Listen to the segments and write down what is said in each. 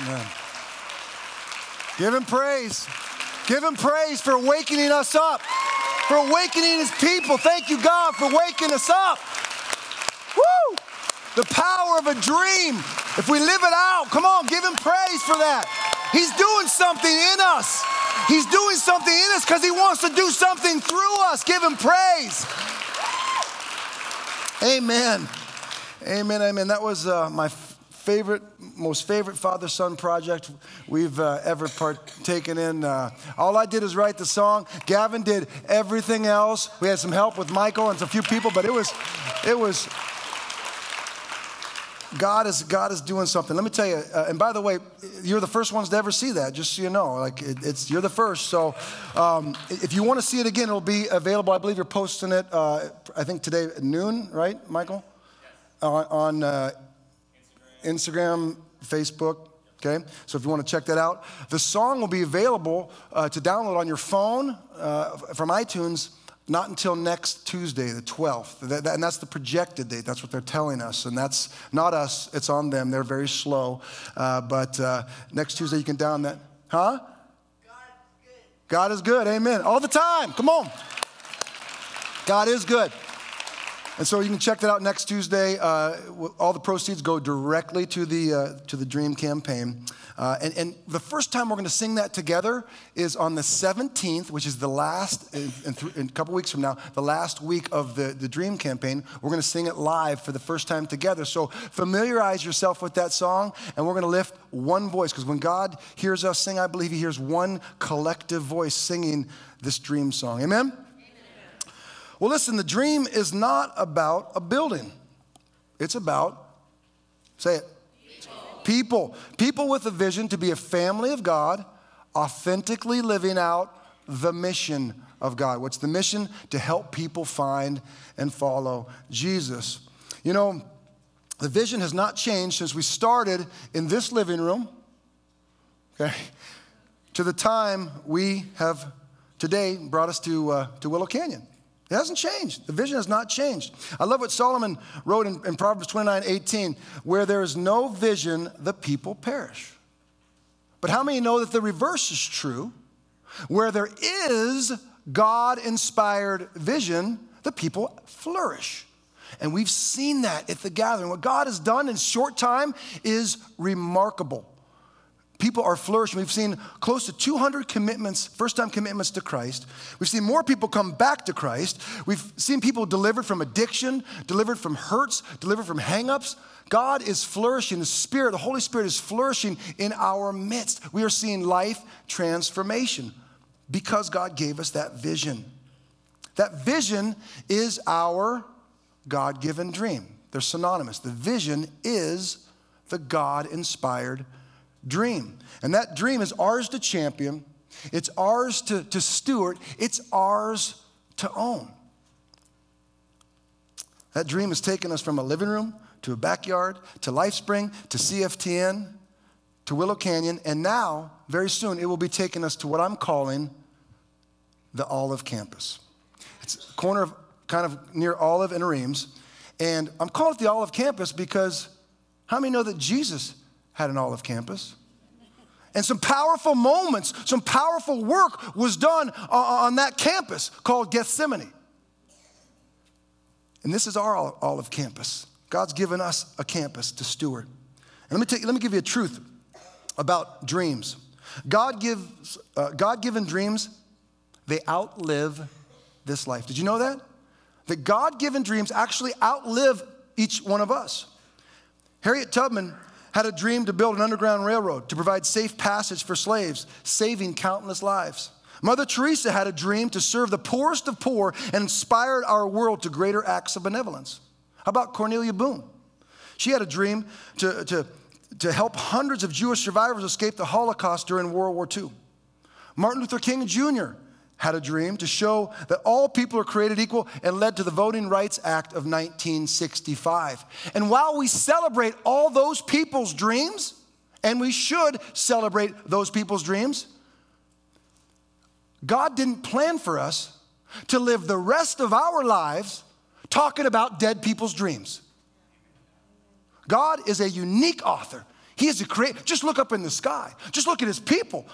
Amen. Give him praise. Give him praise for wakening us up, for awakening his people. Thank you, God, for waking us up. Woo! The power of a dream. If we live it out, come on, give him praise for that. He's doing something in us. He's doing something in us because he wants to do something through us. Give him praise. Amen. Amen. Amen. That was uh, my favorite, most favorite father son project we've uh, ever partaken in. Uh, all I did is write the song. Gavin did everything else. We had some help with Michael and a few people, but it was, it was. God is God is doing something. Let me tell you. Uh, and by the way, you're the first ones to ever see that. Just so you know, like it, it's you're the first. So um, if you want to see it again, it'll be available. I believe you're posting it. Uh, I think today at noon, right, Michael? On, on uh, Instagram, Facebook. Okay, so if you want to check that out, the song will be available uh, to download on your phone uh, from iTunes not until next Tuesday, the 12th. That, that, and that's the projected date. That's what they're telling us. And that's not us, it's on them. They're very slow. Uh, but uh, next Tuesday, you can down that. Huh? God is good. Amen. All the time. Come on. God is good. And so you can check that out next Tuesday. Uh, all the proceeds go directly to the, uh, to the Dream campaign. Uh, and, and, the first time we're going to sing that together is on the 17th, which is the last, in, in, th- in a couple weeks from now, the last week of the, the Dream campaign. We're going to sing it live for the first time together. So familiarize yourself with that song, and we're going to lift one voice, because when God hears us sing, I believe He hears one collective voice singing this Dream song. Amen? Well, listen, the dream is not about a building, it's about, say it, people. people. People with a vision to be a family of God, authentically living out the mission of God. What's the mission? To help people find and follow Jesus. You know, the vision has not changed since we started in this living room, okay, to the time we have today brought us to, uh, to Willow Canyon. It hasn't changed. The vision has not changed. I love what Solomon wrote in, in, Proverbs 29 18, where there is no vision, the people perish. But how many know that the reverse is true? Where there is God inspired vision, the people flourish. And we've seen that at the gathering. What God has done in short time is remarkable. People are flourishing. We've seen close to 200 commitments, first time commitments to Christ. We've seen more people come back to Christ. We've seen people delivered from addiction, delivered from hurts, delivered from hangups. God is flourishing. The Spirit, the Holy Spirit is flourishing in our midst. We are seeing life transformation because God gave us that vision. That vision is our God given dream. They're synonymous. The vision is the God inspired dream. And that dream is ours to champion, it's ours to, to steward, it's ours to own. That dream has taken us from a living room to a backyard to LifeSpring to CFTN to Willow Canyon, and now, very soon, it will be taking us to what I'm calling the Olive Campus. It's a corner of kind of near Olive and Reems. And I'm calling it the Olive Campus because how many know that Jesus had an olive campus. And some powerful moments, some powerful work was done on that campus called Gethsemane. And this is our olive campus. God's given us a campus to steward. And let me, you, let me give you a truth about dreams. God gives, uh, God-given dreams, they outlive this life. Did you know that? That God-given dreams actually outlive each one of us. Harriet Tubman had a dream to build an underground railroad to provide safe passage for slaves, saving countless lives. Mother Teresa had a dream to serve the poorest of poor and inspired our world to greater acts of benevolence. How about Cornelia Boone? She had a dream to, to, to help hundreds of Jewish survivors escape the Holocaust during World War II. Martin Luther King Jr had a dream to show that all people are created equal and led to the Voting Rights Act of 1965. And while we celebrate all those people's dreams, and we should celebrate those people's dreams, God didn't plan for us to live the rest of our lives talking about dead people's dreams. God is a unique author. He is a creator. Just look up in the sky. Just look at his people.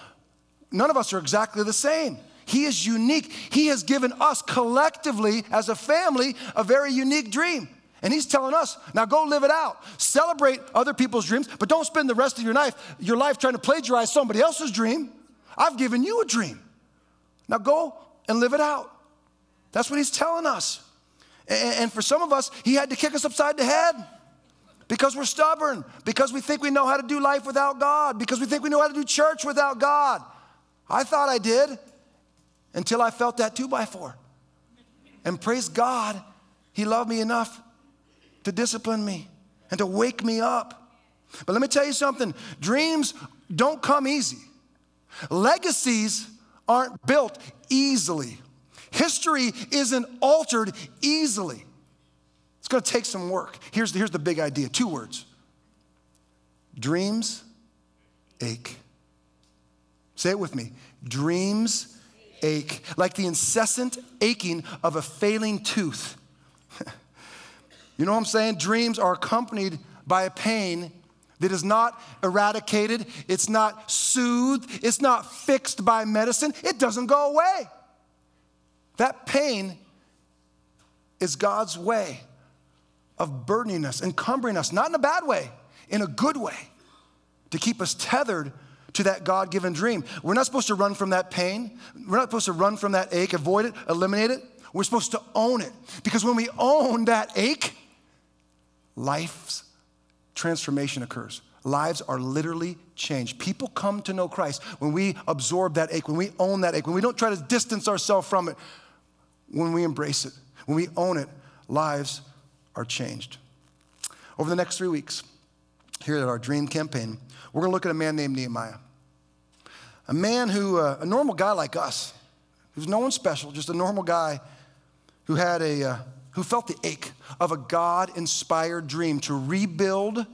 None of us are exactly the same. He is unique. He has given us collectively, as a family, a very unique dream. And he's telling us, now go live it out. Celebrate other people's dreams, but don't spend the rest of your life, your life trying to plagiarize somebody else's dream. I've given you a dream. Now go and live it out. That's what he's telling us. And for some of us, he had to kick us upside the head because we're stubborn, because we think we know how to do life without God, because we think we know how to do church without God. I thought I did until I felt that two by four. And praise God, He loved me enough to discipline me and to wake me up. But let me tell you something dreams don't come easy, legacies aren't built easily, history isn't altered easily. It's gonna take some work. Here's the, here's the big idea two words dreams ache. Say it with me dreams ache, like the incessant aching of a failing tooth. you know what I'm saying? Dreams are accompanied by a pain that is not eradicated, it's not soothed, it's not fixed by medicine, it doesn't go away. That pain is God's way of burdening us, encumbering us, not in a bad way, in a good way, to keep us tethered to that God given dream. We're not supposed to run from that pain. We're not supposed to run from that ache, avoid it, eliminate it. We're supposed to own it. Because when we own that ache, life's transformation occurs. Lives are literally changed. People come to know Christ when we absorb that ache, when we own that ache, when we don't try to distance ourselves from it, when we embrace it, when we own it, lives are changed. Over the next three weeks, here at our dream campaign, we're going to look at a man named Nehemiah. A man who, uh, a normal guy like us, who's no one special, just a normal guy who had a, uh, who felt the ache of a God inspired dream to rebuild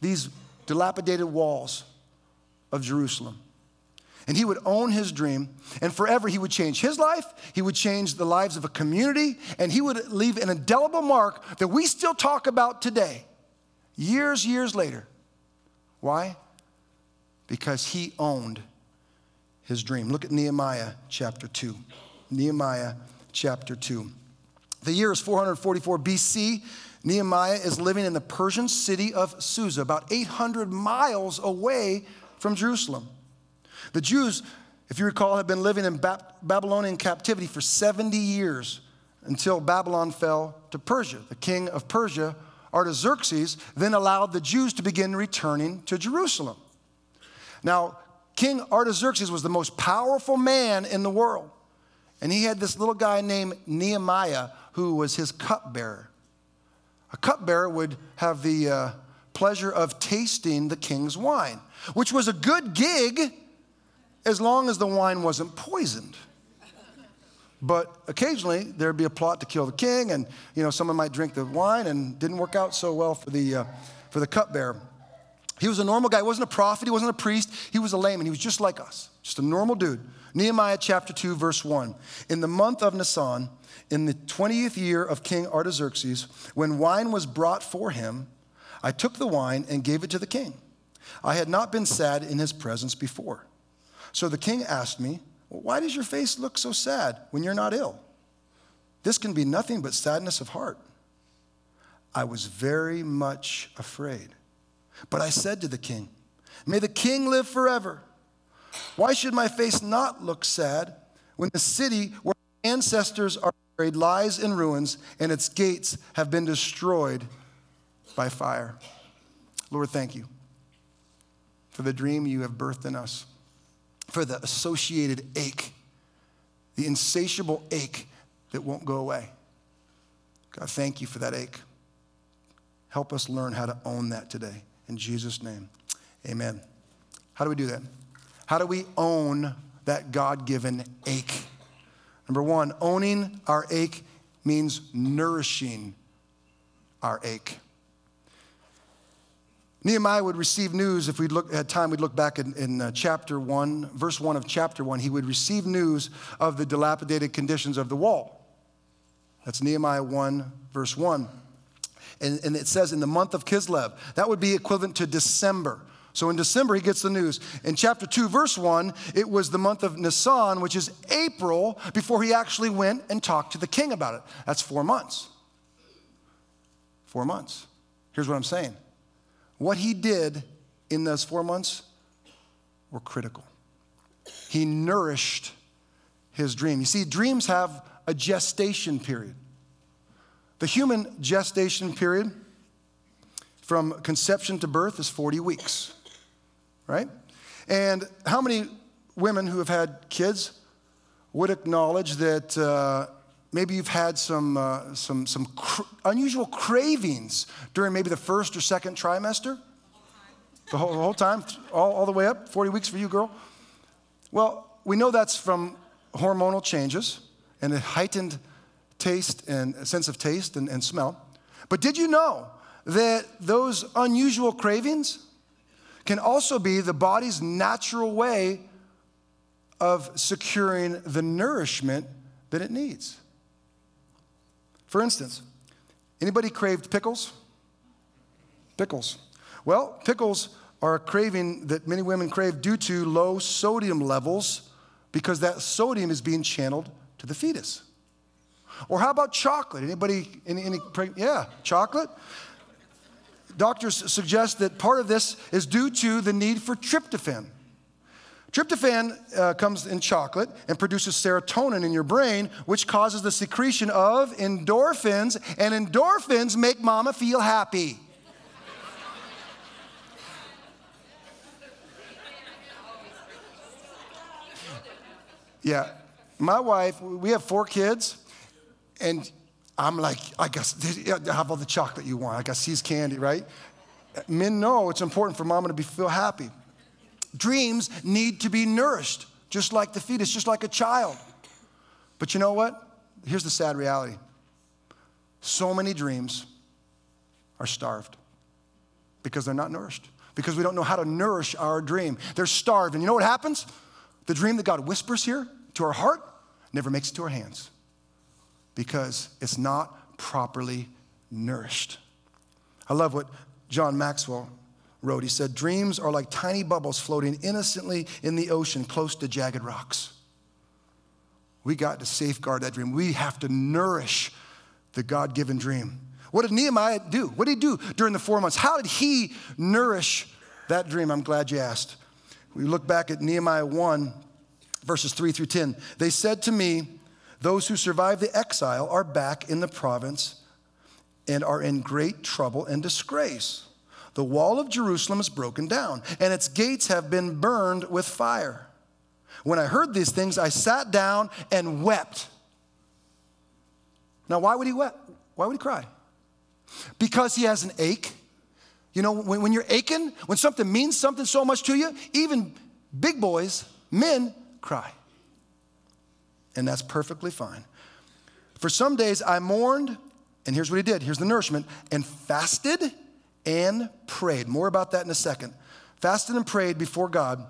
these dilapidated walls of Jerusalem. And he would own his dream, and forever he would change his life, he would change the lives of a community, and he would leave an indelible mark that we still talk about today, years, years later. Why? Because he owned his dream. Look at Nehemiah chapter 2. Nehemiah chapter 2. The year is 444 BC. Nehemiah is living in the Persian city of Susa, about 800 miles away from Jerusalem. The Jews, if you recall, have been living in Babylonian captivity for 70 years until Babylon fell to Persia. The king of Persia, Artaxerxes, then allowed the Jews to begin returning to Jerusalem. Now, King Artaxerxes was the most powerful man in the world. And he had this little guy named Nehemiah who was his cupbearer. A cupbearer would have the uh, pleasure of tasting the king's wine, which was a good gig as long as the wine wasn't poisoned. But occasionally there'd be a plot to kill the king, and you know someone might drink the wine, and didn't work out so well for the uh, for the cupbearer. He was a normal guy. He wasn't a prophet. He wasn't a priest. He was a layman. He was just like us, just a normal dude. Nehemiah chapter 2, verse 1. In the month of Nisan, in the 20th year of King Artaxerxes, when wine was brought for him, I took the wine and gave it to the king. I had not been sad in his presence before. So the king asked me, Why does your face look so sad when you're not ill? This can be nothing but sadness of heart. I was very much afraid. But I said to the king, May the king live forever. Why should my face not look sad when the city where my ancestors are buried lies in ruins and its gates have been destroyed by fire? Lord, thank you for the dream you have birthed in us for the associated ache, the insatiable ache that won't go away. God, thank you for that ache. Help us learn how to own that today. In Jesus' name, amen. How do we do that? How do we own that God given ache? Number one, owning our ache means nourishing our ache. Nehemiah would receive news, if we look had time, we'd look back in, in uh, chapter one, verse one of chapter one. He would receive news of the dilapidated conditions of the wall. That's Nehemiah 1, verse 1. And, and it says in the month of Kislev, that would be equivalent to December. So in December, he gets the news. In chapter 2, verse 1, it was the month of Nisan, which is April, before he actually went and talked to the king about it. That's four months. Four months. Here's what I'm saying what he did in those four months were critical. He nourished his dream. You see, dreams have a gestation period. The human gestation period from conception to birth is 40 weeks, right? And how many women who have had kids would acknowledge that uh, maybe you've had some, uh, some, some cr- unusual cravings during maybe the first or second trimester? The whole, the whole time, all, all the way up, 40 weeks for you, girl? Well, we know that's from hormonal changes and a heightened taste and sense of taste and, and smell. But did you know that those unusual cravings can also be the body's natural way of securing the nourishment that it needs? For instance, anybody craved pickles? Pickles. Well, pickles are a craving that many women crave due to low sodium levels because that sodium is being channeled to the fetus. Or how about chocolate? Anybody, any, any yeah, chocolate? Doctors suggest that part of this is due to the need for tryptophan. Tryptophan uh, comes in chocolate and produces serotonin in your brain, which causes the secretion of endorphins, and endorphins make mama feel happy. Yeah, my wife, we have four kids, and I'm like, I guess, have all the chocolate you want. I got See's candy, right? Men know it's important for mama to be, feel happy. Dreams need to be nourished, just like the fetus, just like a child. But you know what? Here's the sad reality so many dreams are starved because they're not nourished, because we don't know how to nourish our dream. They're starved. And you know what happens? The dream that God whispers here to our heart never makes it to our hands because it's not properly nourished. I love what John Maxwell wrote. He said, Dreams are like tiny bubbles floating innocently in the ocean close to jagged rocks. We got to safeguard that dream. We have to nourish the God given dream. What did Nehemiah do? What did he do during the four months? How did he nourish that dream? I'm glad you asked. We look back at Nehemiah 1, verses 3 through 10. They said to me, those who survived the exile are back in the province and are in great trouble and disgrace. The wall of Jerusalem is broken down, and its gates have been burned with fire. When I heard these things, I sat down and wept. Now, why would he weep? Why would he cry? Because he has an ache. You know, when, when you're aching, when something means something so much to you, even big boys, men, cry and that's perfectly fine. For some days I mourned, and here's what he did here's the nourishment, and fasted and prayed. More about that in a second. Fasted and prayed before God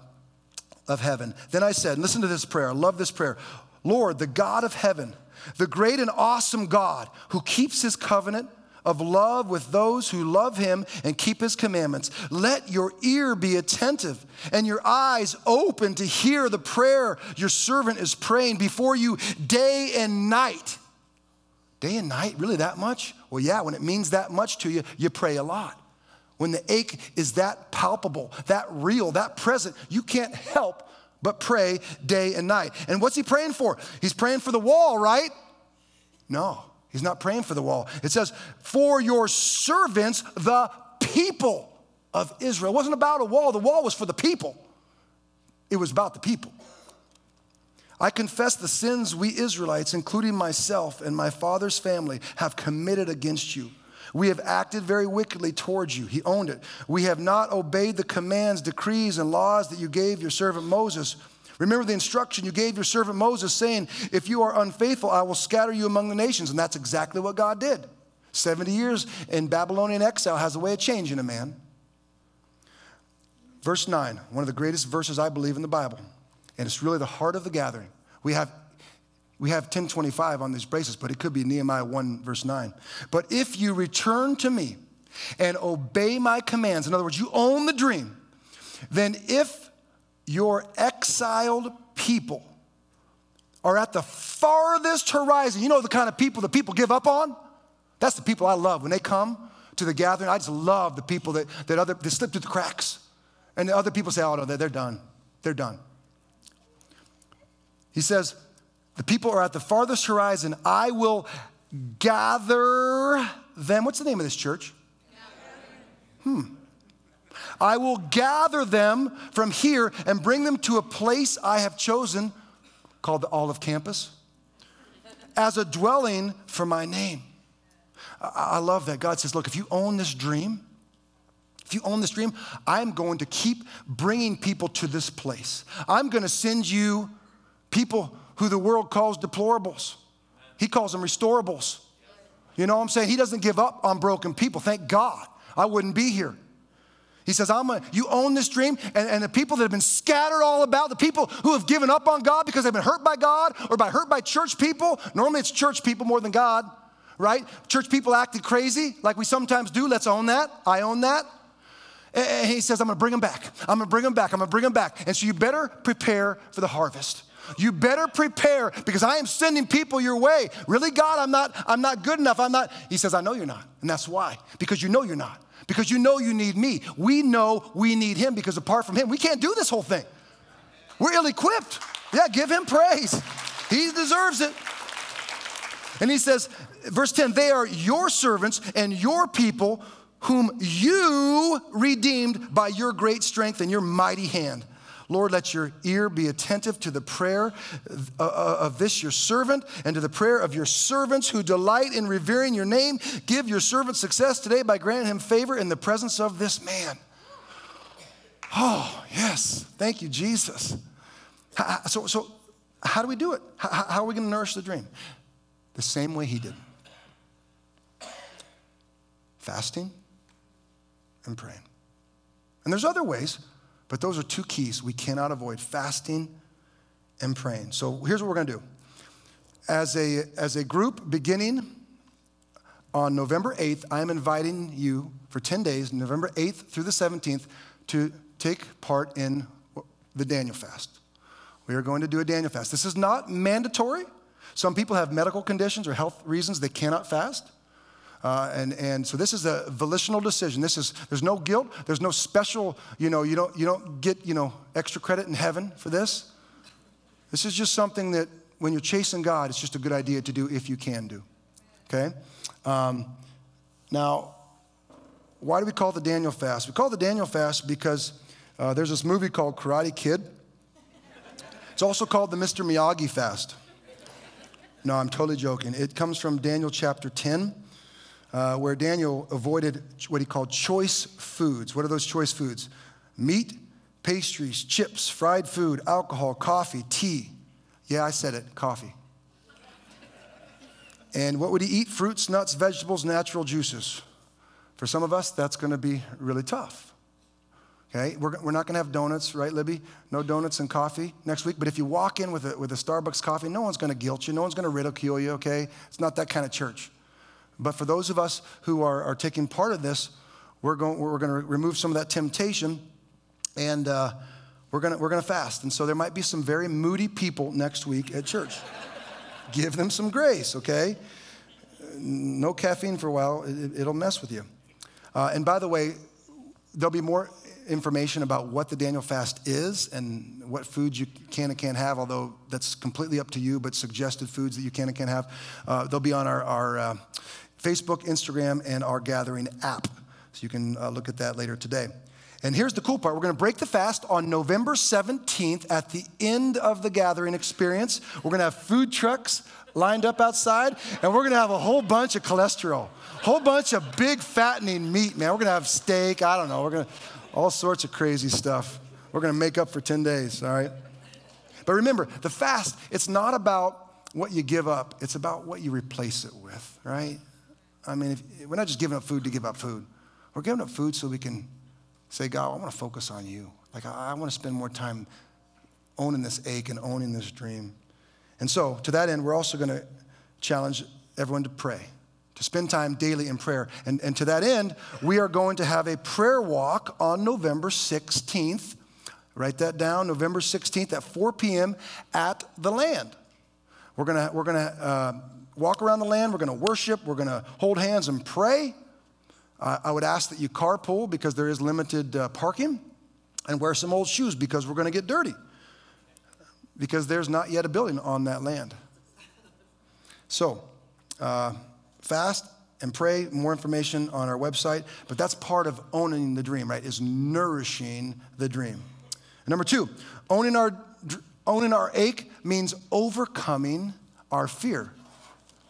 of heaven. Then I said, listen to this prayer. I love this prayer. Lord, the God of heaven, the great and awesome God who keeps his covenant of love with those who love him and keep his commandments. Let your ear be attentive and your eyes open to hear the prayer your servant is praying before you day and night. Day and night, really that much? Well, yeah, when it means that much to you, you pray a lot. When the ache is that palpable, that real, that present, you can't help but pray day and night. And what's he praying for? He's praying for the wall, right? No. He's not praying for the wall. It says, for your servants, the people of Israel. It wasn't about a wall, the wall was for the people. It was about the people. I confess the sins we Israelites, including myself and my father's family, have committed against you. We have acted very wickedly towards you. He owned it. We have not obeyed the commands, decrees, and laws that you gave your servant Moses. Remember the instruction you gave your servant Moses, saying, If you are unfaithful, I will scatter you among the nations. And that's exactly what God did. 70 years in Babylonian exile has a way of changing a man. Verse 9, one of the greatest verses I believe in the Bible. And it's really the heart of the gathering. We have we have 1025 on these braces, but it could be Nehemiah 1, verse 9. But if you return to me and obey my commands, in other words, you own the dream, then if your exiled people are at the farthest horizon, you know the kind of people that people give up on? That's the people I love. When they come to the gathering, I just love the people that, that, other, that slip through the cracks. And the other people say, oh, no, they're, they're done. They're done. He says, the people are at the farthest horizon. I will gather them. What's the name of this church? Hmm. I will gather them from here and bring them to a place I have chosen called the Olive Campus as a dwelling for my name. I love that. God says, Look, if you own this dream, if you own this dream, I'm going to keep bringing people to this place. I'm going to send you people who the world calls deplorables. He calls them restorables. You know what I'm saying? He doesn't give up on broken people. Thank God. I wouldn't be here. He says, I'm a, you own this dream, and, and the people that have been scattered all about, the people who have given up on God because they've been hurt by God or by hurt by church people. Normally it's church people more than God, right? Church people acted crazy like we sometimes do. Let's own that. I own that. And he says, I'm gonna bring them back. I'm gonna bring them back. I'm gonna bring them back. And so you better prepare for the harvest. You better prepare because I am sending people your way. Really, God, I'm not, I'm not good enough. I'm not. He says, I know you're not. And that's why. Because you know you're not because you know you need me. We know we need him because apart from him, we can't do this whole thing. We're ill equipped. Yeah, give him praise. He deserves it. And he says, verse 10 they are your servants and your people whom you redeemed by your great strength and your mighty hand. Lord, let your ear be attentive to the prayer uh, uh, of this your servant and to the prayer of your servants who delight in revering your name. Give your servant success today by granting him favor in the presence of this man. Oh, yes. Thank you, Jesus. So, so how do we do it? How, how are we going to nourish the dream? The same way he did fasting and praying. And there's other ways, but those are two keys we cannot avoid fasting and praying. So here's what we're going to do. As a, as a group beginning on November 8th, I am inviting you for 10 days, November 8th through the 17th, to take part in the Daniel fast. We are going to do a Daniel fast. This is not mandatory. Some people have medical conditions or health reasons they cannot fast. Uh, and, and so this is a volitional decision. This is, there's no guilt. There's no special, you know, you don't, you don't get, you know, extra credit in heaven for this. This is just something that when you're chasing God, it's just a good idea to do if you can do. Okay? Um, now, why do we call the Daniel fast? We call the Daniel fast because uh, there's this movie called Karate Kid. It's also called the Mr. Miyagi fast. No, I'm totally joking. It comes from Daniel chapter 10 uh, where Daniel avoided what he called choice foods. What are those choice foods? Meat, pastries, chips, fried food, alcohol, coffee, tea. Yeah, I said it, coffee. And what would he eat? Fruits, nuts, vegetables, natural juices. For some of us, that's going to be really tough. Okay, we're, we're not going to have donuts, right, Libby? No donuts and coffee next week. But if you walk in with a, with a Starbucks coffee, no one's going to guilt you. No one's going to ridicule you, okay? It's not that kind of church. But for those of us who are, are taking part of this, we're going, we're going to remove some of that temptation and uh, we're going we're going to fast. And so there might be some very moody people next week at church. Give them some grace, okay? No caffeine for a while, it, will mess with you. Uh, and by the way, there'll be more information about what the Daniel fast is and what foods you can and can't have, although that's completely up to you, but suggested foods that you can and can't have. Uh, they'll be on our, our uh, Facebook, Instagram, and our gathering app. So you can uh, look at that later today. And here's the cool part we're going to break the fast on November 17th at the end of the gathering experience. We're going to have food trucks lined up outside, and we're going to have a whole bunch of cholesterol, whole bunch of big fattening meat, man. We're going to have steak, I don't know, we're going to, all sorts of crazy stuff. We're going to make up for 10 days, all right? But remember, the fast, it's not about what you give up, it's about what you replace it with, right? I mean, if, we're not just giving up food to give up food. We're giving up food so we can say, God, I want to focus on you. Like, I, I want to spend more time owning this ache and owning this dream. And so, to that end, we're also going to challenge everyone to pray, to spend time daily in prayer. And, and to that end, we are going to have a prayer walk on November 16th Write that down, November 16th at 4 p.m. at the land. We're gonna, we're gonna uh, walk around the land, we're gonna worship, we're gonna hold hands and pray. Uh, I would ask that you carpool because there is limited uh, parking and wear some old shoes because we're gonna get dirty because there's not yet a building on that land. So, uh, fast and pray. More information on our website. But that's part of owning the dream, right? Is nourishing the dream. And number two, owning our owning our ache means overcoming our fear.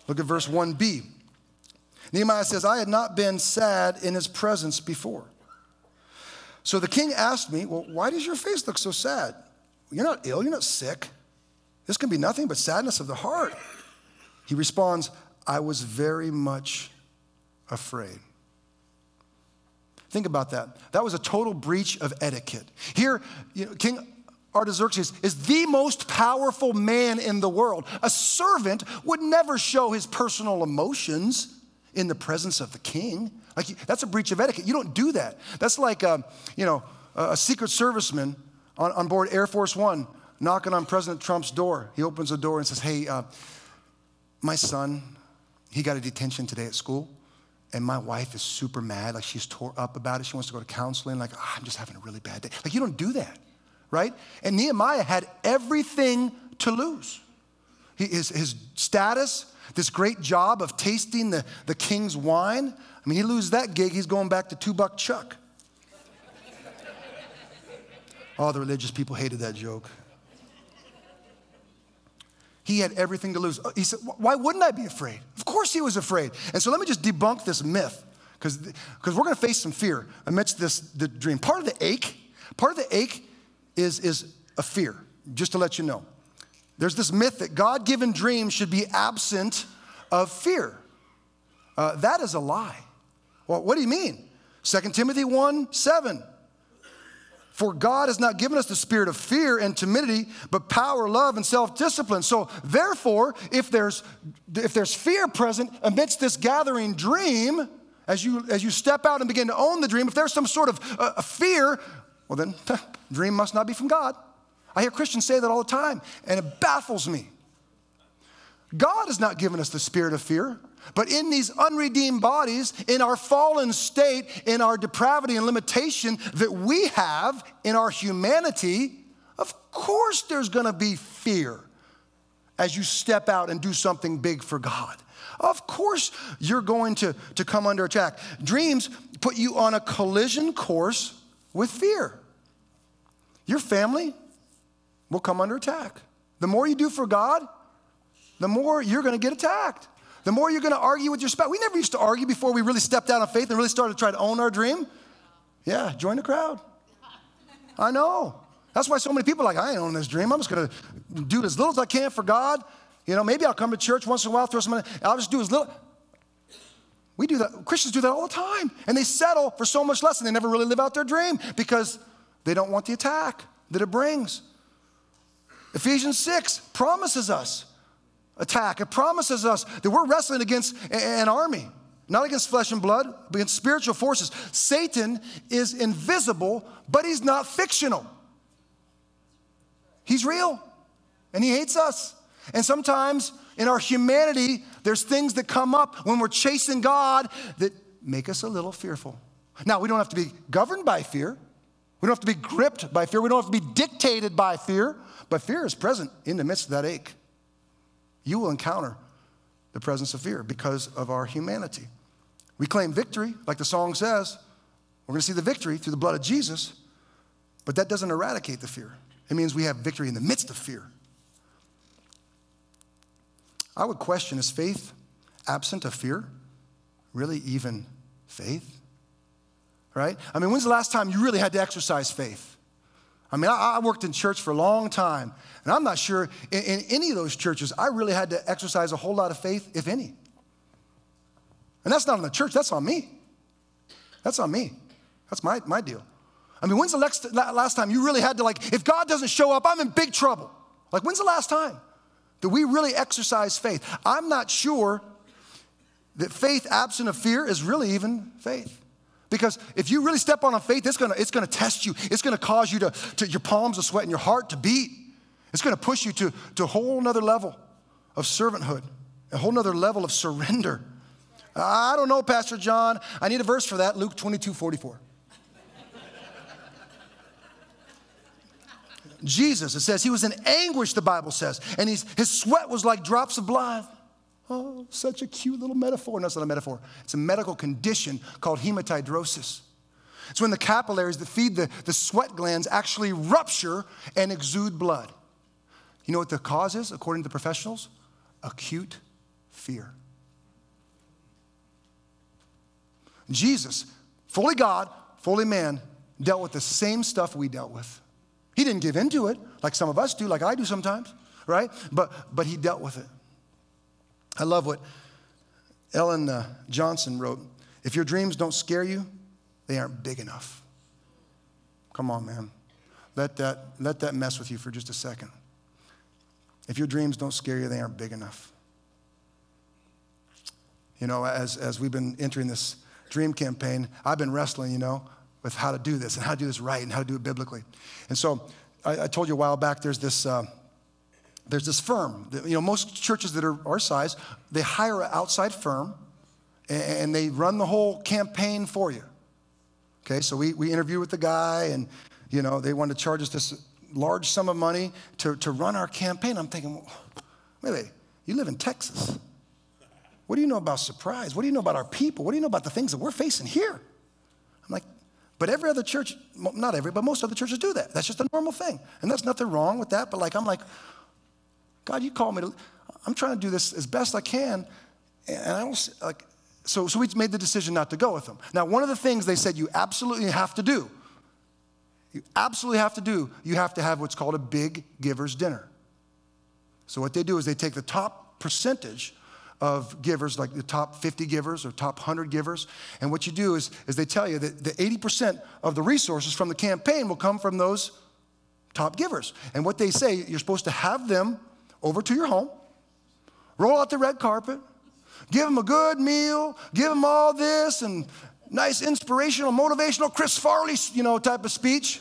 Look at verse 1b. Nehemiah says, I had not been sad in his presence before. So the king asked me, Well, why does your face look so sad? You're not ill, you're not sick. This can be nothing but sadness of the heart. He responds, I was very much afraid. Think about that. That was a total breach of etiquette. Here, you know, King Artaxerxes is the most powerful man in the world. A servant would never show his personal emotions in the presence of the king. Like that's a breach of etiquette. You don't do that. That's like a, um, you know a secret serviceman on, on board Air Force One knocking on President Trump's door. He opens the door and says, "Hey, uh, my son, he got a detention today at school." and my wife is super mad, like she's tore up about it. She wants to go to counseling, like, oh, I'm just having a really bad day. Like, you don't do that, right? And Nehemiah had everything to lose. He, his, his status, this great job of tasting the, the king's wine. I mean, he loses that gig, he's going back to two buck chuck. All the religious people hated that joke. He had everything to lose. He said, Why wouldn't I be afraid? Of course he was afraid. And so let me just debunk this myth, because we're going to face some fear amidst this the dream. Part of the ache, part of the ache is, is a fear, just to let you know. There's this myth that God given dreams should be absent of fear. Uh, that is a lie. Well, what do you mean? 2 Timothy 1 7. For God has not given us the spirit of fear and timidity, but power, love, and self discipline. So, therefore, if there's, if there's fear present amidst this gathering dream, as you, as you step out and begin to own the dream, if there's some sort of uh, fear, well, then, dream must not be from God. I hear Christians say that all the time, and it baffles me. God has not given us the spirit of fear, but in these unredeemed bodies, in our fallen state, in our depravity and limitation that we have in our humanity, of course there's gonna be fear as you step out and do something big for God. Of course you're going to, to come under attack. Dreams put you on a collision course with fear. Your family will come under attack. The more you do for God, the more you're gonna get attacked. The more you're going to argue with your spouse. We never used to argue before we really stepped out on faith and really started to try to own our dream. Yeah, join the crowd. I know. That's why so many people are like, I ain't own this dream. I'm just going to do as little as I can for God. You know, maybe I'll come to church once in a while, throw some money. I'll just do as little. We do that. Christians do that all the time. And they settle for so much less and they never really live out their dream because they don't want the attack that it brings. Ephesians 6 promises us attack. It promises us that we're wrestling against an army, not against flesh and blood, but against spiritual forces. Satan is invisible, but he's not fictional. He's real, and he hates us. And sometimes in our humanity, there's things that come up when we're chasing God that make us a little fearful. Now, we don't have to be governed by fear. We don't have to be gripped by fear. We don't have to be dictated by fear. But fear is present in the midst of that ache you will encounter the presence of fear because of our humanity. We claim victory, like the song says. We're going to see the victory through the blood of Jesus, but that doesn't eradicate the fear. It means we have victory in the midst of fear. I would question is faith absent of fear really even faith? Right? I mean, when's the last time you really had to exercise faith? I mean, I, I, worked in church for a long time, and I'm not sure in, in, any of those churches I really had to exercise a whole lot of faith, if any. And that's not on the church, that's on me. That's on me. That's my, my deal. I mean, when's the last, last time you really had to, like, if God doesn't show up, I'm in big trouble? Like, when's the last time that we really exercise faith? I'm not sure that faith absent of fear is really even faith. Because if you really step on a faith, it's gonna, it's gonna test you. It's gonna cause you to, to your palms to sweat and your heart to beat. It's gonna push you to, to a whole nother level of servanthood, a whole nother level of surrender. I don't know, Pastor Jon. I need a verse for that, Luke 22, 44. Jesus, it says, he was in anguish, the Bible says, and he's, his sweat was like drops of blood. Oh, such a cute little metaphor. No, it's not a metaphor. It's a medical condition called hematidrosis. It's when the capillaries that feed the, the sweat glands actually rupture and exude blood. You know what the cause is, according to the professionals? Acute fear. Jesus, fully God, fully man, dealt with the same stuff we dealt with. He didn't give into it like some of us do, like I do sometimes, right? But, but he dealt with it. I love what Ellen uh, Johnson wrote. If your dreams don't scare you, they aren't big enough. Come on, man. Let that, let that mess with you for just a second. If your dreams don't scare you, they aren't big enough. You know, as, as we've been entering this dream campaign, I've been wrestling, you know, with how to do this and how to do this right and how to do it biblically. And so I, I told you a while back there's this, uh, there's this firm. You know, most churches that are our size, they hire an outside firm and they run the whole campaign for you. Okay, so we, we interview with the guy and, you know, they want to charge us this large sum of money to, to run our campaign. I'm thinking, well, wait, you live in Texas. What do you know about surprise? What do you know about our people? What do you know about the things that we're facing here? But every other church, not every, but most other churches do that. That's just a normal thing. And there's nothing wrong with that. But like, I'm like, God, you call me to, I'm trying to do this as best I can. And I don't, like, so, so we made the decision not to go with them. Now, one of the things they said you absolutely have to do, you absolutely have to do, you have to have what's called a big giver's dinner. So what they do is they take the top percentage of givers, like the top 50 givers or top 100 givers. And what you do is, is they tell you that the 80% of the resources from the campaign will come from those top givers. And what they say, you're supposed to have them over to your home, roll out the red carpet, give them a good meal, give them all this and nice inspirational, motivational Chris Farley, you know, type of speech.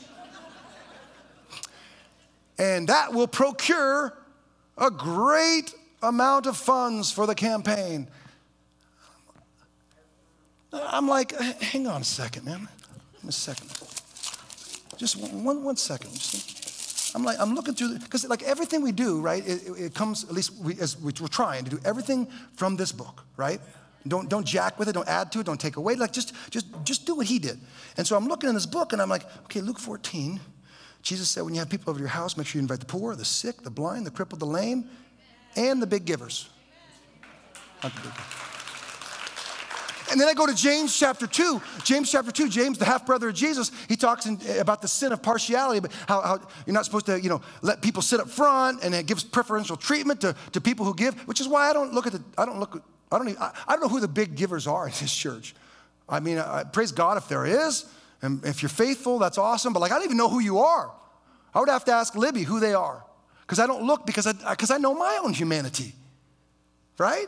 and that will procure a great amount of funds for the campaign. I'm like, hang on a second, man. A second. Just one, one second. I'm like, I'm looking through, because like everything we do, right, it, it comes, at least we, as we're trying to do everything from this book, right? Don't, don't jack with it, don't add to it, don't take away. Like just, just, just do what he did. And so I'm looking in this book and I'm like, okay, Luke 14. Jesus said, when you have people over your house, make sure you invite the poor, the sick, the blind, the crippled, the lame, and the big givers. The big givers. And then I go to James chapter 2. James chapter 2, James, the half brother of Jesus, he talks in, about the sin of partiality, but how, how, you're not supposed to, you know, let people sit up front and it gives preferential treatment to, to people who give, which is why I don't look at the, I don't look, I don't, even, I, I don't know who the big givers are in this church. I mean, I, praise God if there is, and if you're faithful, that's awesome, but like, I don't even know who you are. I would have to ask Libby who they are because I don't look because I, because I know my own humanity, right?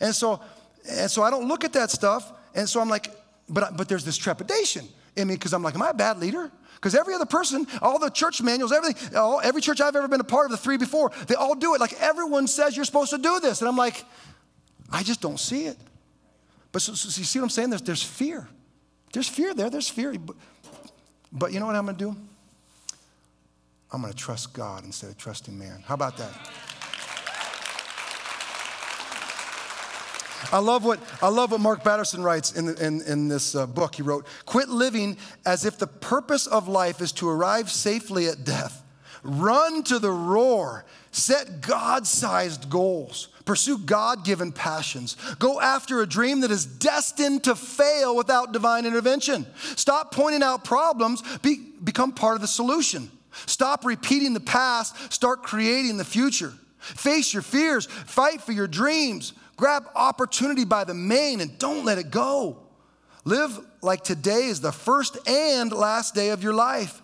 And so, and so I don't look at that stuff. And so I'm like, but, but there's this trepidation in me because I'm like, am I a bad leader? Because every other person, all the church manuals, everything, all, every church I've ever been a part of, the three before, they all do it. Like everyone says you're supposed to do this. And I'm like, I just don't see it. But so, so you see what I'm saying? There's, there's fear. There's fear there. There's fear. But, but you know what I'm to do? I'm going to trust God instead of trusting man. How about that? I love what, I love what Mark Batterson writes in, in, in this uh, book. He wrote, Quit living as if the purpose of life is to arrive safely at death. Run to the roar. Set God sized goals. Pursue God given passions. Go after a dream that is destined to fail without divine intervention. Stop pointing out problems, be, become part of the solution. Stop repeating the past, start creating the future. Face your fears, fight for your dreams, grab opportunity by the mane and don't let it go. Live like today is the first and last day of your life.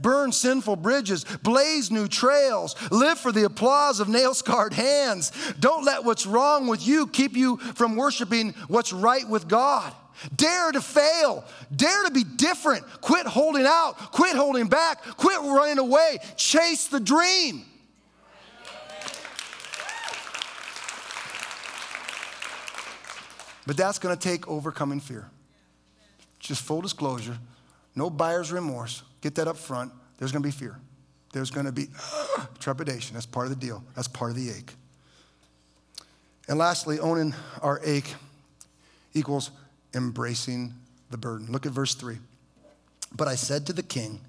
Burn sinful bridges, blaze new trails, live for the applause of nail scarred hands. Don't let what's wrong with you keep you from worshiping what's right with God. Dare to fail. Dare to be different. Quit holding out. Quit holding back. Quit running away. Chase the dream. But that's going to take overcoming fear. Just full disclosure, no buyer's remorse. Get that up front. There's going to be fear. There's going to be trepidation. That's part of the deal. That's part of the ache. And lastly, owning our ache equals embracing the burden. Look at verse 3. But I said to the king,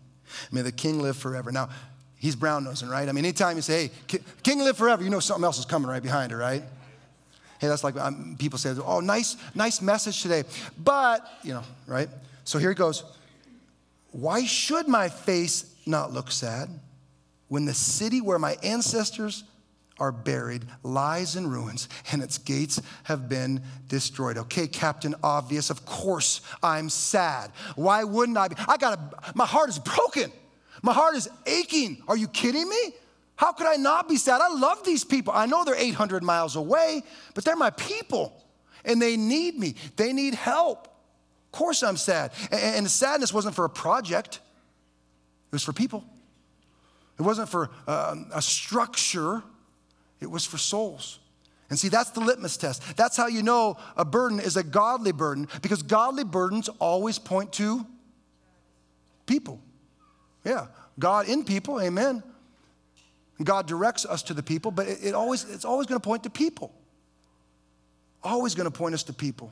May the king live forever. Now, he's brown nosing, right? I mean, anytime you say, Hey, king live forever, you know something else is coming right behind her, right? Hey, that's like um, people say, Oh, nice, nice message today. But, you know, right? So here he goes. Why should my face not look sad when the city where my ancestors are buried, lies in ruins, and its gates have been destroyed. Okay, Captain Obvious, of course I'm sad. Why wouldn't I be? I got a, my heart is broken. My heart is aching. Are you kidding me? How could I not be sad? I love these people. I know they're 800 miles away, but they're my people and they need me. They need help. Of course I'm sad. And the sadness wasn't for a project, it was for people. It wasn't for um, a structure it was for souls. And see, that's the litmus test. That's how you know a burden is a godly burden because godly burdens always point to people. Yeah, God in people, amen. God directs us to the people, but it, it always, it's always going to point to people. Always going to point us to people.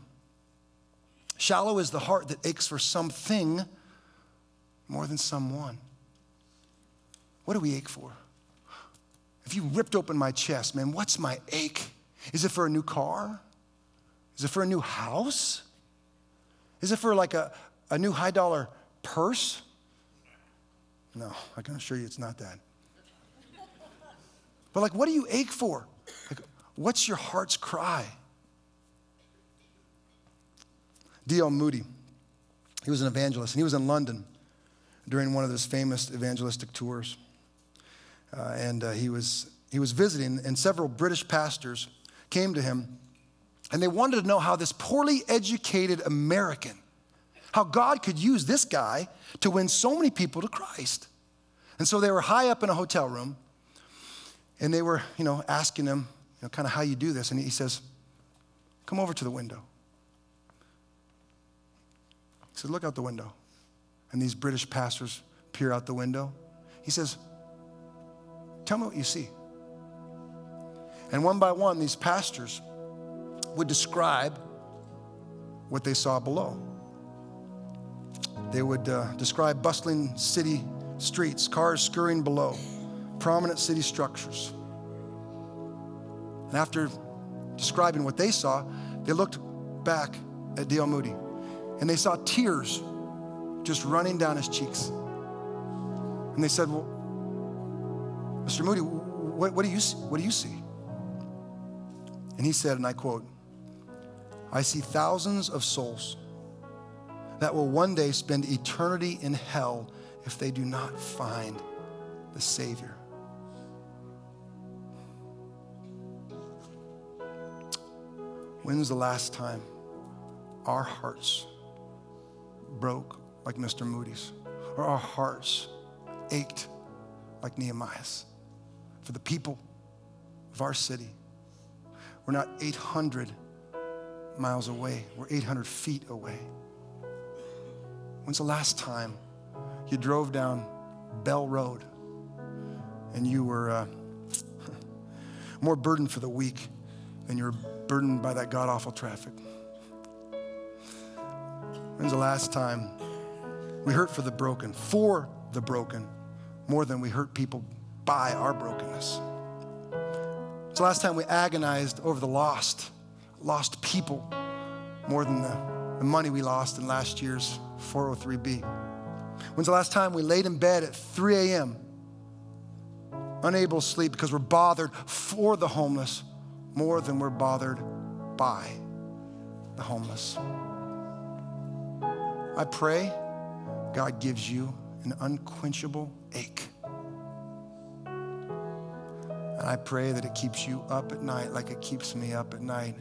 Shallow is the heart that aches for something more than someone. What do we ache for? If you ripped open my chest, man, what's my ache? Is it for a new car? Is it for a new house? Is it for like a, a new high dollar purse? No, I can assure you it's not that. But like, what do you ache for? Like, what's your heart's cry? D.L. Moody, he was an evangelist, and he was in London during one of his famous evangelistic tours. Uh, and uh, he, was, he was visiting, and several British pastors came to him, and they wanted to know how this poorly educated American, how God could use this guy to win so many people to Christ. And so they were high up in a hotel room, and they were, you know, asking him, you know, kind of how you do this. And he says, Come over to the window. He said, Look out the window. And these British pastors peer out the window. He says, Tell me what you see. And one by one, these pastors would describe what they saw below. They would uh, describe bustling city streets, cars scurrying below, prominent city structures. And after describing what they saw, they looked back at D.L. Moody and they saw tears just running down his cheeks. And they said, Well, Mr. Moody, what, what, do you, what do you see? And he said, and I quote, I see thousands of souls that will one day spend eternity in hell if they do not find the Savior. When's the last time our hearts broke like Mr. Moody's, or our hearts ached like Nehemiah's? For the people of our city. We're not 800 miles away, we're 800 feet away. When's the last time you drove down Bell Road and you were uh, more burdened for the weak than you were burdened by that god awful traffic? When's the last time we hurt for the broken, for the broken, more than we hurt people by our brokenness. The last time we agonized over the lost, lost people more than the, the money we lost in last year's 403B. When's the last time we laid in bed at 3 a.m., unable to sleep because we're bothered for the homeless more than we're bothered by the homeless? I pray God gives you an unquenchable ache. And I pray that it keeps you up at night like it keeps me up at night.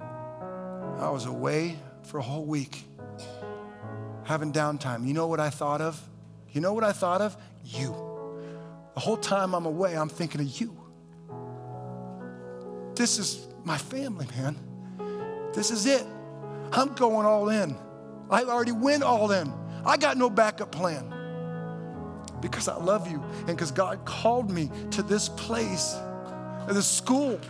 I was away for a whole week, having downtime. You know what I thought of? You know what I thought of? You. The whole time I'm away, I'm thinking of you. This is my family, man. This is it. I'm going all in. I already went all in. I got no backup plan because I love you and because God called me to this place, this school.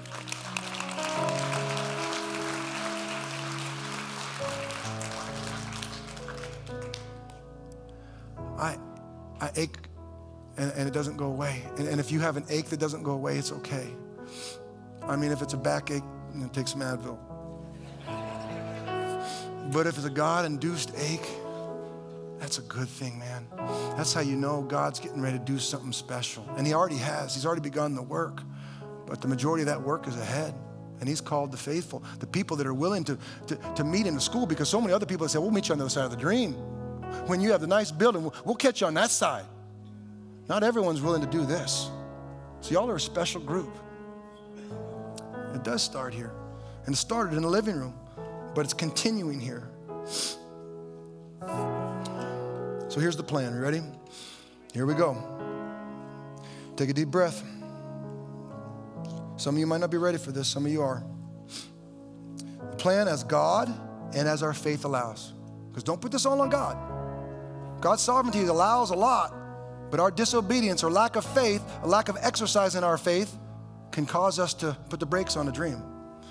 I, I ache and, and it doesn't go away. And, and if you have an ache that doesn't go away, it's okay. I mean, if it's a backache, you know, take some Advil. But if it's a God induced ache, that's a good thing, man. That's how you know God's getting ready to do something special. And He already has, He's already begun the work. But the majority of that work is ahead. And He's called the faithful, the people that are willing to, to, to meet in the school, because so many other people say, We'll meet you on the other side of the dream. When you have the nice building, we'll, we'll catch you on that side. Not everyone's willing to do this. So, y'all are a special group. It does start here. And it started in the living room, but it's continuing here. So here's the plan. You ready? Here we go. Take a deep breath. Some of you might not be ready for this, some of you are. The plan as God and as our faith allows. Because don't put this all on God. God's sovereignty allows a lot, but our disobedience or lack of faith, a lack of exercise in our faith, can cause us to put the brakes on a dream.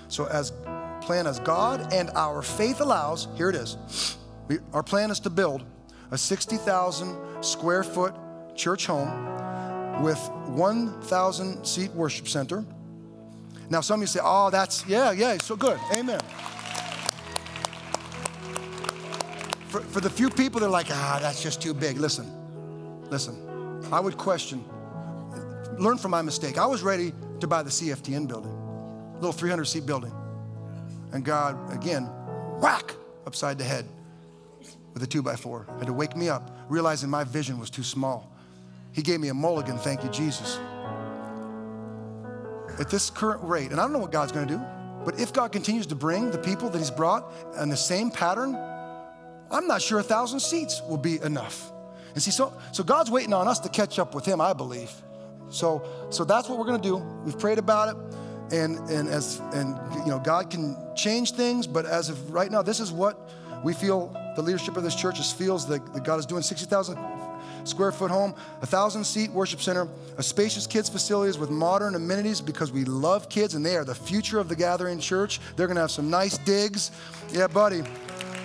So, as plan as God and our faith allows, here it is. We, our plan is to build a 60,000 square foot church home with 1,000 seat worship center. Now, some of you say, oh, that's, yeah, yeah, so good. Amen. For, for the few people that are like, ah, that's just too big, listen, listen. I would question, learn from my mistake. I was ready to buy the CFTN building, little 300 seat building. And God, again, whack upside the head with a two by four. Had to wake me up, realizing my vision was too small. He gave me a mulligan, thank you, Jesus. At this current rate, and I don't know what God's gonna do, but if God continues to bring the people that He's brought in the same pattern, I'm not sure a thousand seats will be enough. And see, so, so God's waiting on us to catch up with Him, I believe. So, so that's what we're gonna do. We've prayed about it and and as and you know god can change things but as of right now this is what we feel the leadership of this church is, feels that, that god is doing 60000 square foot home a thousand seat worship center a spacious kids facilities with modern amenities because we love kids and they are the future of the gathering church they're to have some nice digs yeah buddy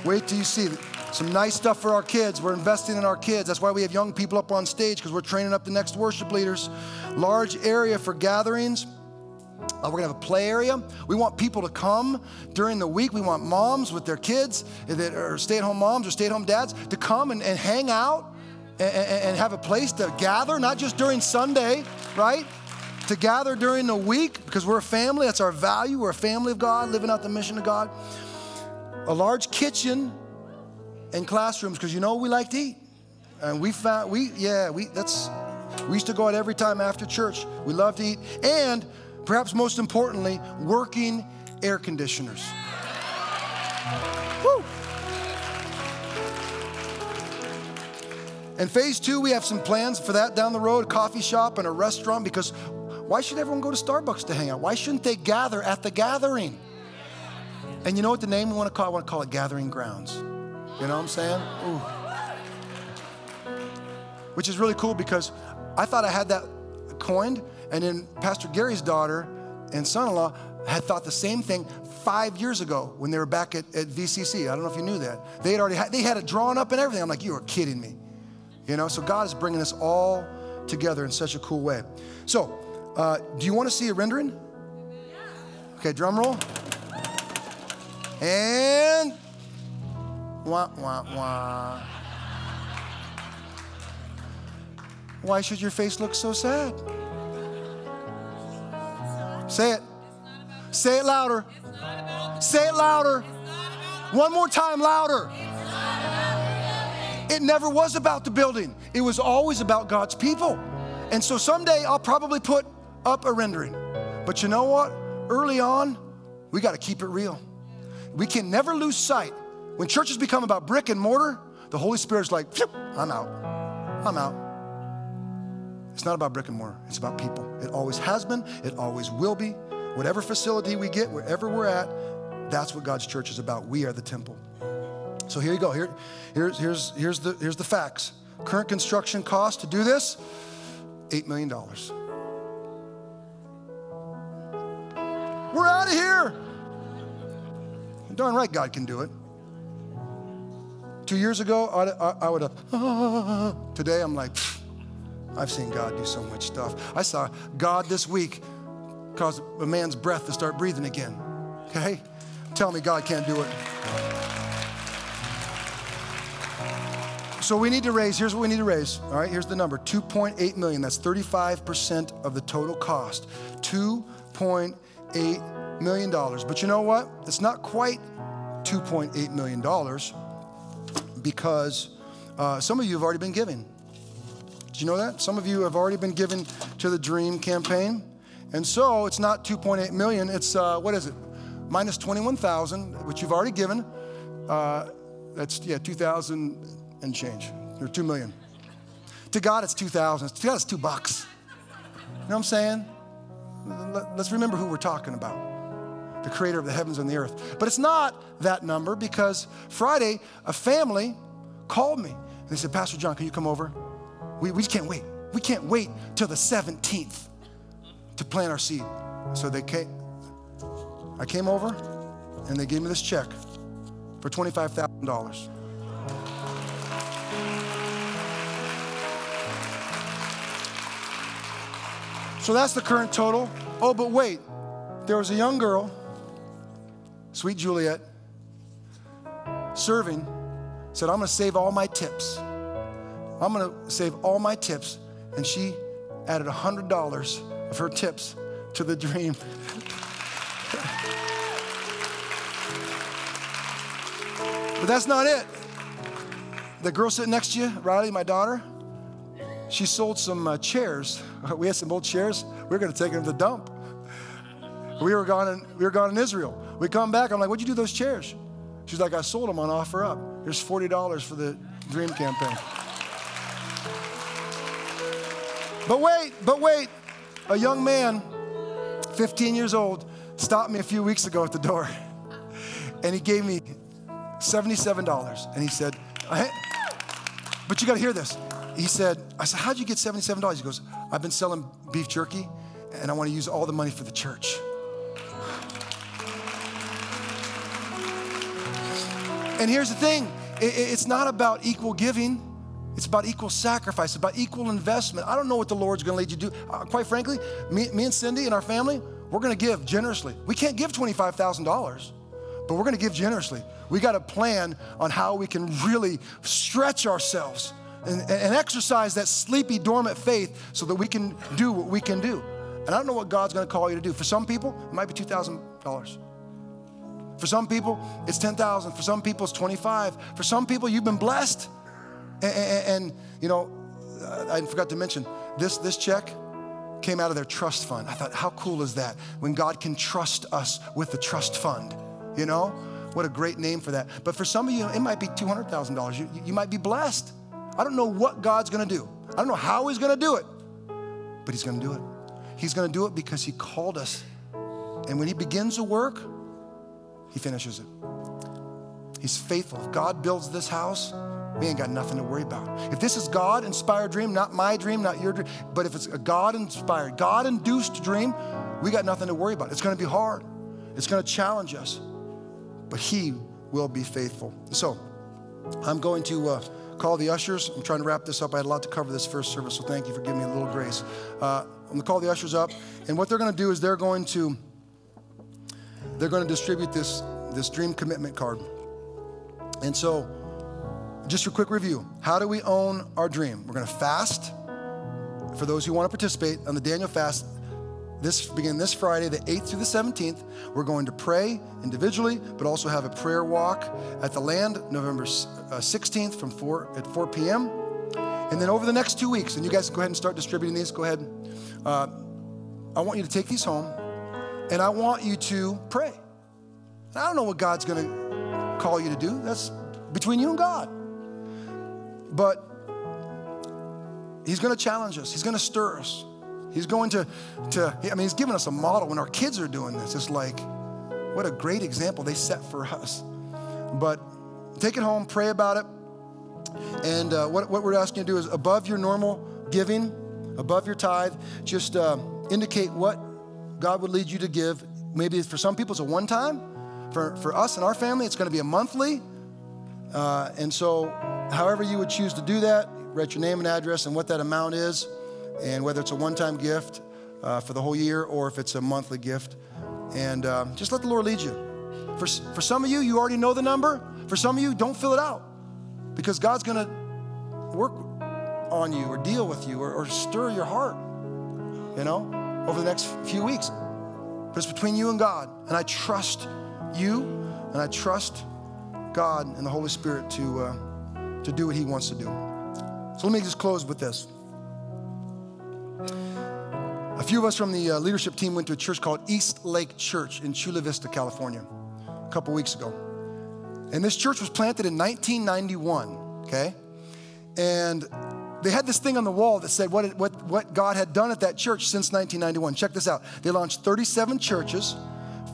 wait till you see some nice stuff for our kids. We're investing in our kids. That's why we have young people up on stage because we're training up the next worship leaders. Large area for gatherings. Uh, we're gonna have a play area. We want people to come during the week. We want moms with their kids that are stay at home moms or stay at home dads to come and, and hang out and, and have a place to gather, not just during Sunday, right? To gather during the week because we're a family. That's our value. We're a family of God, living out the mission of God. A large kitchen and classrooms because you know we like to eat. And we found, we, yeah, we, that's, we used to go out every time after church. We love to eat. And perhaps most importantly, working air conditioners. Woo! And phase two, we have some plans for that down the road, a coffee shop and a restaurant, because why should everyone go to Starbucks to hang out? Why shouldn't they gather at the gathering? And you know what the name we want to call it? I want to call it Gathering Grounds. You know what I'm saying? Ooh. Which is really cool because I thought I had that coined, and then Pastor Gary's daughter and son in law had thought the same thing five years ago when they were back at, at VCC. I don't know if you knew that. They had already had, they had it drawn up and everything. I'm like, you are kidding me. You know, so God is bringing us all together in such a cool way. So, uh, do you want to see a rendering? Okay, drum roll. And wah, wah, wah. Why should your face look so sad? Say it. Say it louder. Say it louder. One more time, louder. It never was about the building, it was always about God's people. And so someday I'll probably put up a rendering. But you know what? Early on, we got to keep it real. We can never lose sight. When churches become about brick and mortar, the Holy Spirit's like, I'm out. I'm out. It's not about brick and mortar, it's about people. It always has been, it always will be. Whatever facility we get, wherever we're at, that's what God's church is about. We are the temple. So here you go. Here, here's, here's, here's, the, here's the facts. Current construction cost to do this $8 million. We're out of here. Darn right, God can do it. Two years ago, I, I, I would have, ah. today I'm like, I've seen God do so much stuff. I saw God this week cause a man's breath to start breathing again. Okay? Tell me God can't do it. So we need to raise, here's what we need to raise. All right, here's the number 2.8 million. That's 35% of the total cost. 2.8 million dollars. But you know what? It's not quite 2.8 million dollars because uh, some of you have already been giving. You know that? Some of you have already been given to the Dream campaign. And so it's not 2.8 million, it's, uh, what is it? Minus 21,000, which you've already given. Uh, that's, yeah, 2,000 and change, or 2 million. To God, it's 2,000. To God, it's two bucks. You know what I'm saying? Let's remember who we're talking about the creator of the heavens and the earth. But it's not that number because Friday, a family called me and they said, Pastor Jon, can you come over? We, we can't wait. We can't wait till the 17th to plant our seed. So they came, I came over and they gave me this check for $25,000. So that's the current total. Oh, but wait, there was a young girl, sweet Juliet, serving, said, I'm gonna save all my tips. I'm gonna save all my tips. And she added $100 of her tips to the dream. but that's not it. The girl sitting next to you, Riley, my daughter, she sold some uh, chairs. We had some old chairs. We were going to take them to the dump. We were gone in, we were gone in Israel. We come back. I'm like, what'd you do those chairs? She's like, I sold them on OfferUp. Here's $40 for the Dream campaign. But wait, but wait. A young man, 15 years old, stopped me a few weeks ago at the door. And he gave me $77. And he said, but you got to hear this. He said, I said, how'd you get $77? He goes, I've been selling beef jerky and I want to use all the money for the church. And here's the thing it's not about equal giving. It's about equal sacrifice, about equal investment. I don't know what the Lord's going to lead you to do. Uh, quite frankly, me, me and Cindy and our family, we're going to give generously. We can't give $25,000, but we're going to give generously. We got a plan on how we can really stretch ourselves and, and exercise that sleepy, dormant faith so that we can do what we can do. And I don't know what God's going to call you to do. For some people, it might be $2,000. For some people, it's 10,000. For some people, it's 25. For some people, you've been blessed. And, and, you know, I forgot to mention this, this check came out of their trust fund. I thought, how cool is that when God can trust us with the trust fund? You know, what a great name for that. But for some of you, it might be $200,000. You, you might be blessed. I don't know what God's gonna do. I don't know how He's gonna do it, but He's gonna do it. He's gonna do it because He called us. And when He begins a work, He finishes it. He's faithful. If God builds this house, we ain't got nothing to worry about. If this is God inspired dream, not my dream, not your dream, but if it's a God inspired, God induced dream, we got nothing to worry about. It's gonna be hard, it's gonna challenge us, but He will be faithful. So I'm going to. Uh, call the ushers. I'm trying to wrap this up. I had a lot to cover this first service, so thank you for giving me a little grace. Uh, I'm going to call the ushers up, and what they're going to do is they're going to they're going to distribute this this dream commitment card. And so, just a quick review: How do we own our dream? We're going to fast. For those who want to participate on the Daniel fast, this begin this Friday, the 8th through the 17th. We're going to pray individually, but also have a prayer walk at the land November 16th uh, from 4 at 4 p.m. And then over the next two weeks, and you guys go ahead and start distributing these. Go ahead. Uh, I want you to take these home, and I want you to pray. And I don't know what God's going to call you to do. That's between you and God. But He's going to challenge us. He's going to stir us. He's going to, to, I mean, he's given us a model when our kids are doing this. It's like, what a great example they set for us. But take it home, pray about it. And uh, what, what we're asking you to do is above your normal giving, above your tithe, just uh, indicate what God would lead you to give. Maybe for some people it's a one time. For, for us and our family, it's going to be a monthly. Uh, and so, however you would choose to do that, write your name and address and what that amount is and whether it's a one time gift uh, for the whole year or if it's a monthly gift. And um, just let the Lord lead you. For, for some of you, you already know the number. For some of you, don't fill it out because God's going to work on you or deal with you or, or stir your heart, you know, over the next few weeks. But it's between you and God. And I trust you and I trust God and the Holy Spirit to, uh, to do what He wants to do. So let me just close with this. A few of us from the uh, leadership team went to a church called East Lake Church in Chula Vista, California, a couple weeks ago. And this church was planted in 1991, okay? And they had this thing on the wall that said what, what, what God had done at that church since 1991. Check this out. They launched 37 churches.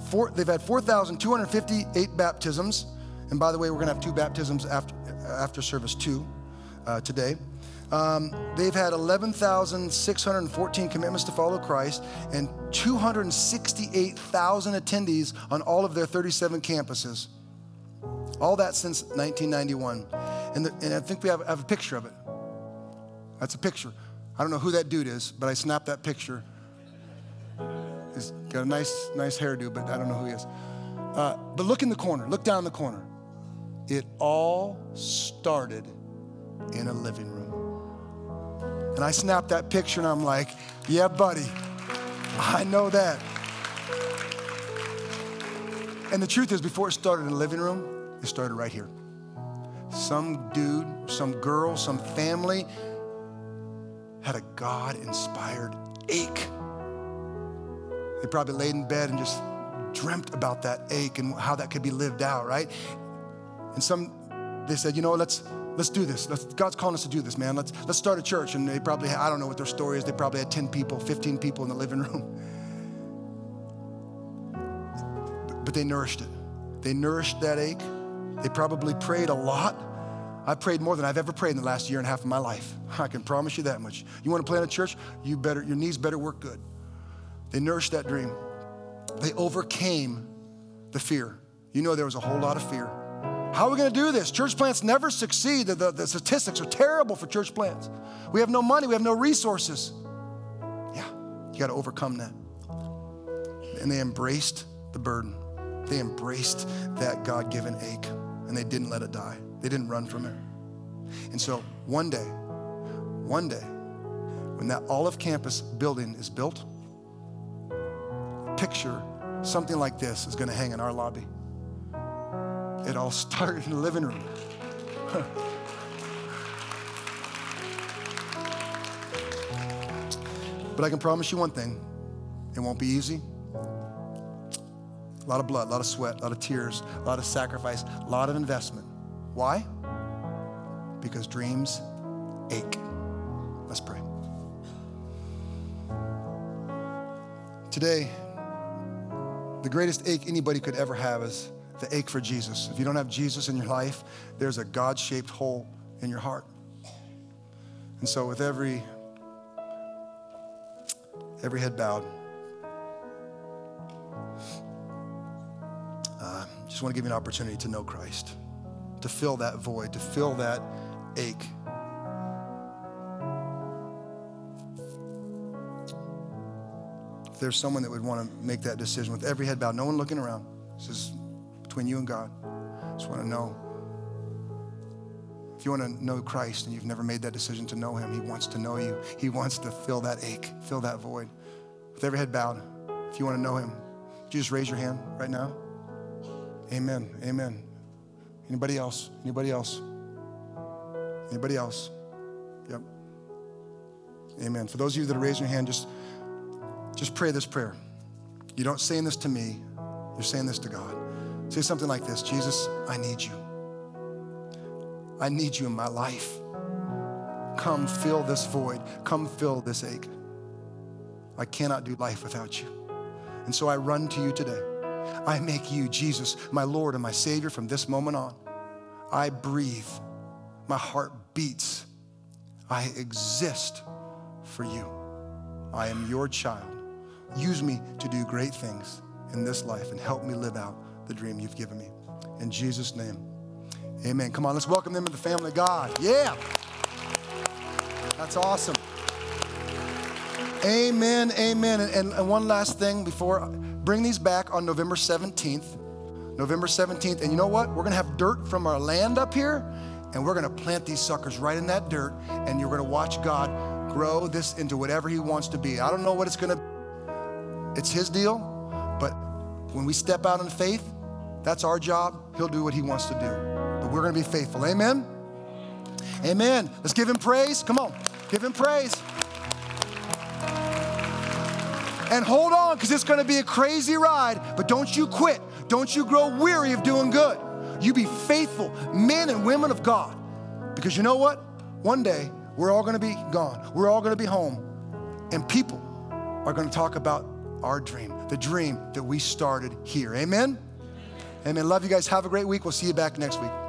Four, they've had 4,258 baptisms. And by the way, we're going to have two baptisms after, after service two uh, today. Um, they've had 11,614 commitments to follow Christ and 268,000 attendees on all of their 37 campuses. All that since 1991. And, the, and I think we have, have, a picture of it. That's a picture. I don't know who that dude is, but I snapped that picture. He's got a nice, nice hairdo, but I don't know who he is. Uh, but look in the corner, look down the corner. It all started in a living room. And I snapped that picture and I'm like, yeah, buddy, I know that. And the truth is, before it started in the living room, it started right here. Some dude, some girl, some family had a God inspired ache. They probably laid in bed and just dreamt about that ache and how that could be lived out, right? And some, they said, you know, let's let's do this. Let's, God's calling us to do this, man. Let's, let's start a church. And they probably, I don't know what their story is. They probably had 10 people, 15 people in the living room. But they nourished it. They nourished that ache. They probably prayed a lot. I prayed more than I've ever prayed in the last year and a half of my life. I can promise you that much. You want to plant a church? You better, your knees better work good. They nourished that dream. They overcame the fear. You know, there was a whole lot of fear. How are we going to do this? Church plants never succeed. The, the, the, statistics are terrible for church plants. We have no money, we have no resources. Yeah, you got to overcome that. And they embraced the burden, they embraced that God given ache, and they didn't let it die. They didn't run from it. And so one day, one day, when that Olive Campus building is built, picture something like this is going to hang in our lobby. It all started in the living room. but I can promise you one thing it won't be easy. A lot of blood, a lot of sweat, a lot of tears, a lot of sacrifice, a lot of investment. Why? Because dreams ache. Let's pray. Today, the greatest ache anybody could ever have is the ache for Jesus. If you don't have Jesus in your life, there's a God shaped hole in your heart. And so, with every every head bowed, uh, just want to give you an opportunity to know Christ, to fill that void, to fill that ache. If there's someone that would want to make that decision with every head bowed, no one looking around, this is between you and God. Just want to know. If you want to know Christ and you've never made that decision to know Him, He wants to know you. He wants to fill that ache, fill that void. with every head bowed, if you want to know him, would you just raise your hand right now? Amen. Amen. Anybody else? Anybody else? Anybody else? Yep. Amen. For those of you that are raising your hand, just, just pray this prayer. You don't saying this to me, you're saying this to God. Say something like this Jesus, I need you. I need you in my life. Come fill this void. Come fill this ache. I cannot do life without you. And so I run to you today. I make you, Jesus, my Lord and my Savior from this moment on. I breathe. My heart beats. I exist for you. I am your child. Use me to do great things in this life and help me live out the dream you've given me. In Jesus' name, amen. Come on, let's welcome them to the family of God. Yeah. That's awesome. Amen, amen. And, and, one last thing before, bring these back on November 17th. November 17th. And you know what? We're going to have dirt from our land up here, and we're going to plant these suckers right in that dirt, and you're going to watch God grow this into whatever He wants to be. I don't know what it's going to be. It's His deal, but when we step out in faith, that's our job. He'll do what He wants to do. But we're going to be faithful. Amen? Amen. Let's give Him praise. Come on, give Him praise. And hold on, because it's going to be a crazy ride, but don't you quit. Don't you grow weary of doing good. You be faithful, men and women of God. Because you know what? One day, we're all going to be gone. We're all going to be home. And people are going to talk about our dream, the dream that we started here. Amen? Amen. Love you guys. Have a great week. We'll see you back next week.